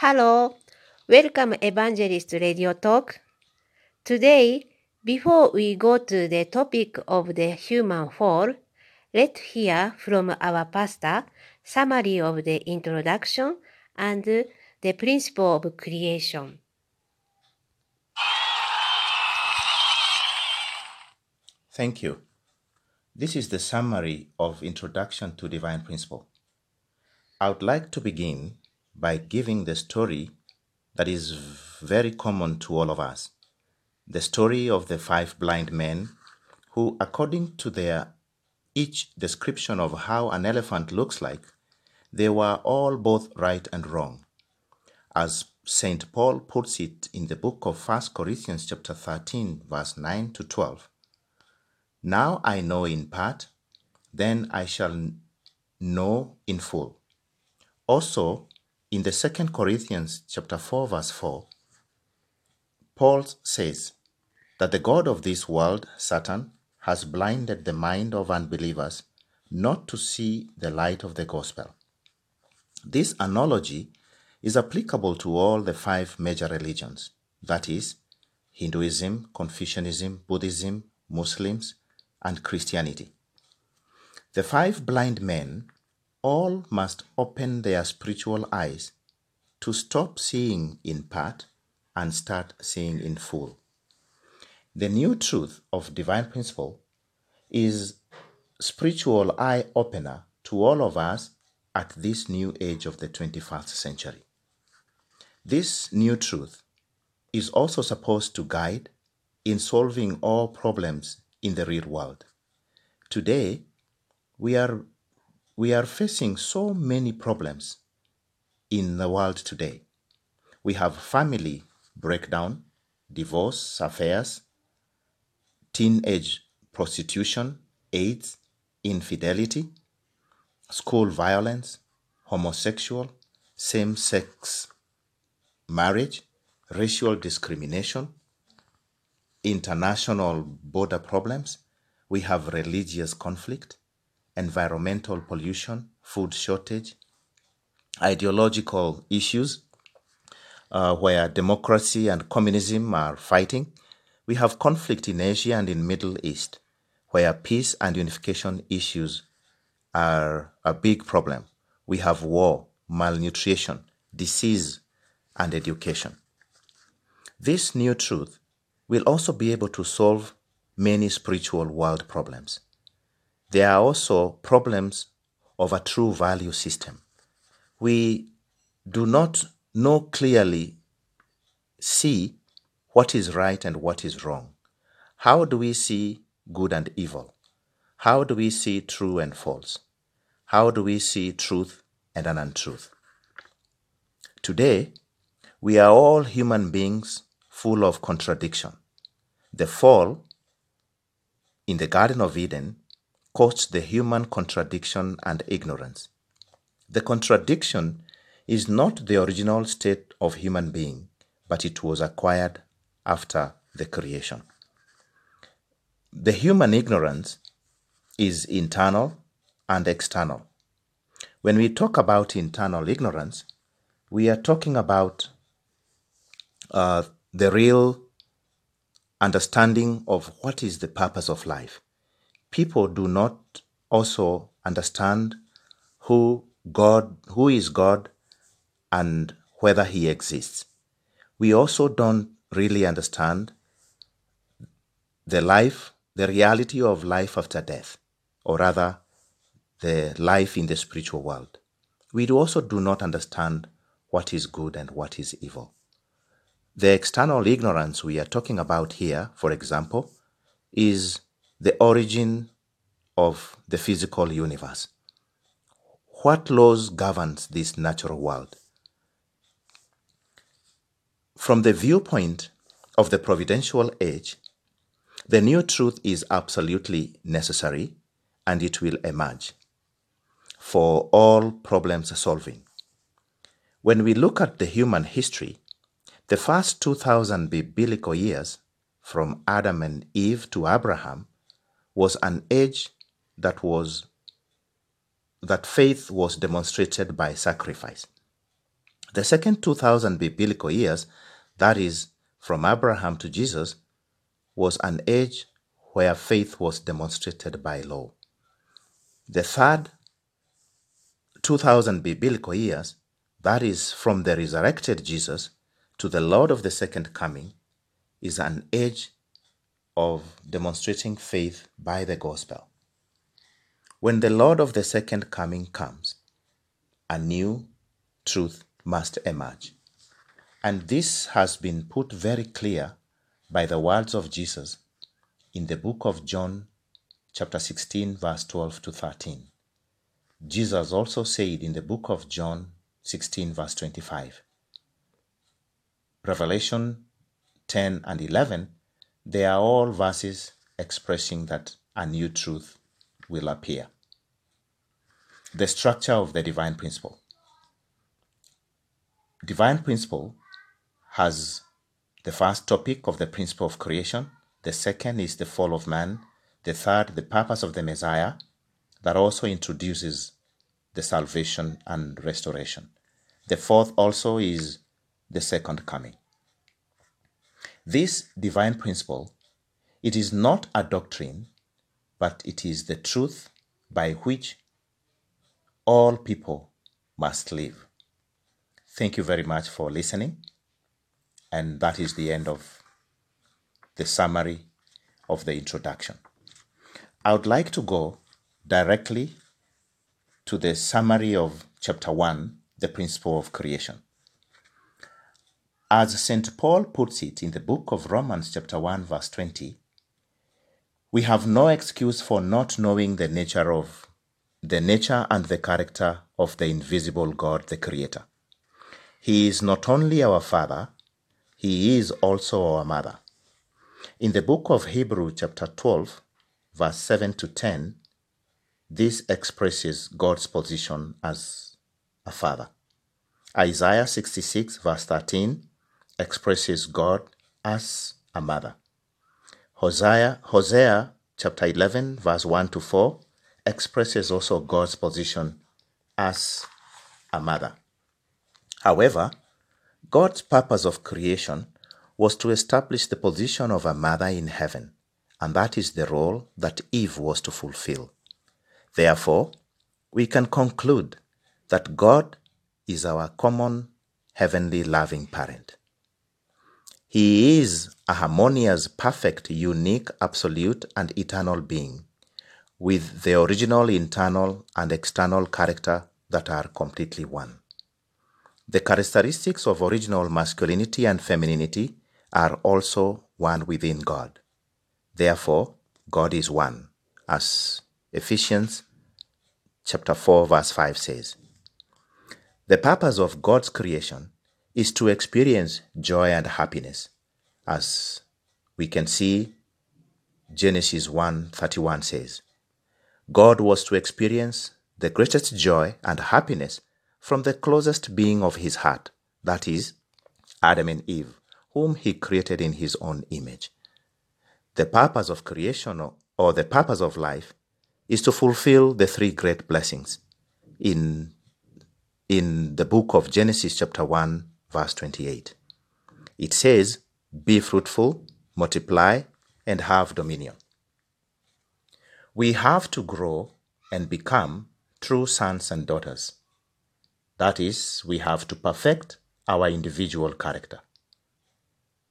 Hello, welcome Evangelist Radio Talk. Today, before we go to the topic of the human fall, let's hear from our pastor summary of the introduction and the principle of creation. Thank you. This is the summary of Introduction to Divine Principle. I would like to begin by giving the story that is very common to all of us the story of the five blind men who, according to their each description of how an elephant looks like, they were all both right and wrong. As St. Paul puts it in the book of 1 Corinthians chapter 13 verse 9 to 12. Now I know in part, then I shall know in full. Also, in the second Corinthians chapter 4 verse 4, Paul says that the God of this world, Satan, has blinded the mind of unbelievers not to see the light of the gospel. This analogy is applicable to all the five major religions that is, Hinduism, Confucianism, Buddhism, Muslims, and Christianity. The five blind men all must open their spiritual eyes to stop seeing in part and start seeing in full. The new truth of divine principle is spiritual eye opener to all of us at this new age of the 21st century. This new truth is also supposed to guide in solving all problems in the real world. Today, we are we are facing so many problems in the world today. We have family breakdown, divorce affairs, teenage prostitution, AIDS, infidelity, school violence, homosexual, same sex marriage, racial discrimination, international border problems. We have religious conflict, environmental pollution, food shortage, ideological issues uh, where democracy and communism are fighting. We have conflict in Asia and in Middle East where peace and unification issues are a big problem. We have war, malnutrition, disease, and education. This new truth will also be able to solve many spiritual world problems. There are also problems of a true value system. We do not know clearly see what is right and what is wrong. How do we see good and evil? How do we see true and false? How do we see truth and an untruth? Today, we are all human beings full of contradiction. The fall in the Garden of Eden caused the human contradiction and ignorance. The contradiction is not the original state of human being, but it was acquired after the creation. The human ignorance is internal and external. When we talk about internal ignorance, we are talking about uh, the real understanding of what is the purpose of life. People do not also understand who God, who is God, and whether He exists. We also don't really understand the life, the reality of life after death, or rather, the life in the spiritual world. We also do not understand what is good and what is evil. The external ignorance we are talking about here, for example, is the origin of the physical universe. What laws governs this natural world? From the viewpoint of the providential age, the new truth is absolutely necessary and it will emerge for all problems solving. When we look at the human history, the first 2000 biblical years, from Adam and Eve to Abraham, was an age that was that faith was demonstrated by sacrifice. The second 2000 biblical years, that is, from Abraham to Jesus, was an age where faith was demonstrated by law. The third 2000 biblical years, that is, from the resurrected Jesus to the Lord of the second coming, is an age of demonstrating faith by the gospel. When the Lord of the second coming comes, a new truth must emerge. And this has been put very clear by the words of Jesus in the book of John, chapter 16, verse 12 to 13. Jesus also said in the book of John 16, verse 25. Revelation 10 and 11, they are all verses expressing that a new truth will appear. The structure of the divine principle. Divine principle has the first topic of the principle of creation, the second is the fall of man, the third, the purpose of the Messiah, that also introduces the salvation and restoration. The fourth also is the second coming. This divine principle, it is not a doctrine, but it is the truth by which all people must live. Thank you very much for listening. And that is the end of the summary of the introduction. I would like to go directly to the summary of chapter 1, the principle of creation. As St. Paul puts it in the book of Romans, chapter 1, verse 20, we have no excuse for not knowing the nature of the nature and the character of the invisible God, the Creator. He is not only our Father, He is also our Mother. In the book of Hebrew, chapter 12, verse 7 to 10, this expresses God's position as a Father. Isaiah 66, verse 13, expresses God as a mother. Hosea, Hosea chapter 11, verse 1 to 4, expresses also God's position as a mother. However, God's purpose of creation was to establish the position of a mother in heaven, and that is the role that Eve was to fulfill. Therefore, we can conclude that God is our common heavenly loving parent. He is a harmonious, perfect, unique, absolute, and eternal being, with the original internal and external character that are completely one. The characteristics of original masculinity and femininity are also one within God. Therefore, God is one, as Ephesians chapter 4 verse 5 says. The purpose of God's creation is to experience joy and happiness, as we can see Genesis 1:31 says. God was to experience the greatest joy and happiness from the closest being of his heart, that is, Adam and Eve, whom he created in his own image. The purpose of creation or the purpose of life is to fulfill the three great blessings in, in the book of Genesis, chapter 1, verse 28. It says, Be fruitful, multiply, and have dominion. We have to grow and become true sons and daughters that is, we have to perfect our individual character,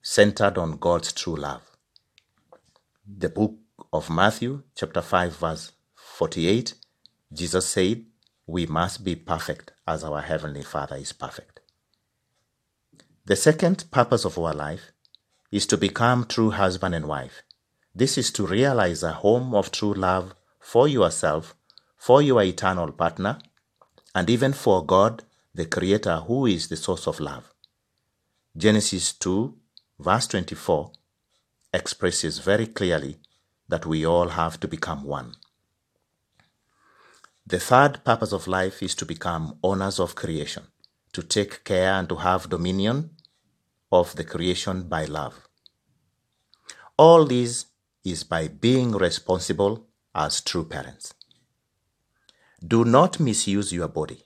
centered on God's true love. The book of Matthew, chapter 5, verse 48, Jesus said, We must be perfect as our Heavenly Father is perfect. The second purpose of our life is to become true husband and wife. This is to realize a home of true love for yourself, for your eternal partner, and even for God, the Creator, who is the source of love. Genesis 2, verse 24, expresses very clearly that we all have to become one. The third purpose of life is to become owners of creation, to take care and to have dominion of the creation by love. All this is by being responsible as true parents. Do not misuse your body,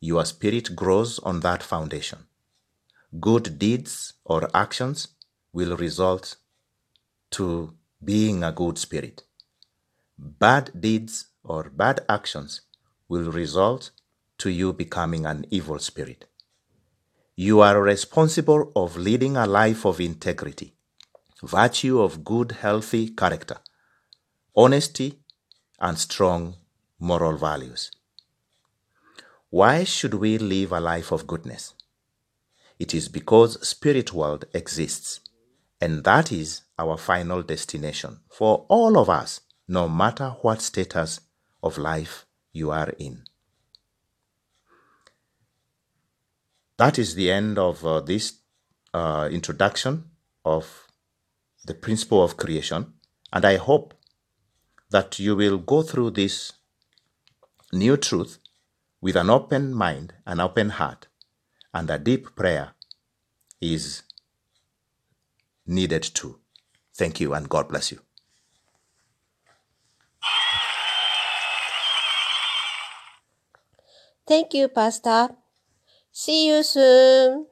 your spirit grows on that foundation. Good deeds or actions will result to being a good spirit. Bad deeds or bad actions will result to you becoming an evil spirit. You are responsible of leading a life of integrity, virtue of good, healthy character, honesty, and strong moral values. Why should we live a life of goodness? It is because spirit world exists, and that is our final destination for all of us, no matter what status of life you are in. That is the end of uh, this uh, introduction of the principle of creation, and I hope that you will go through this new truth with an open mind, an open heart, and a deep prayer is needed too. Thank you, and God bless you. Thank you, Pastor. See you soon.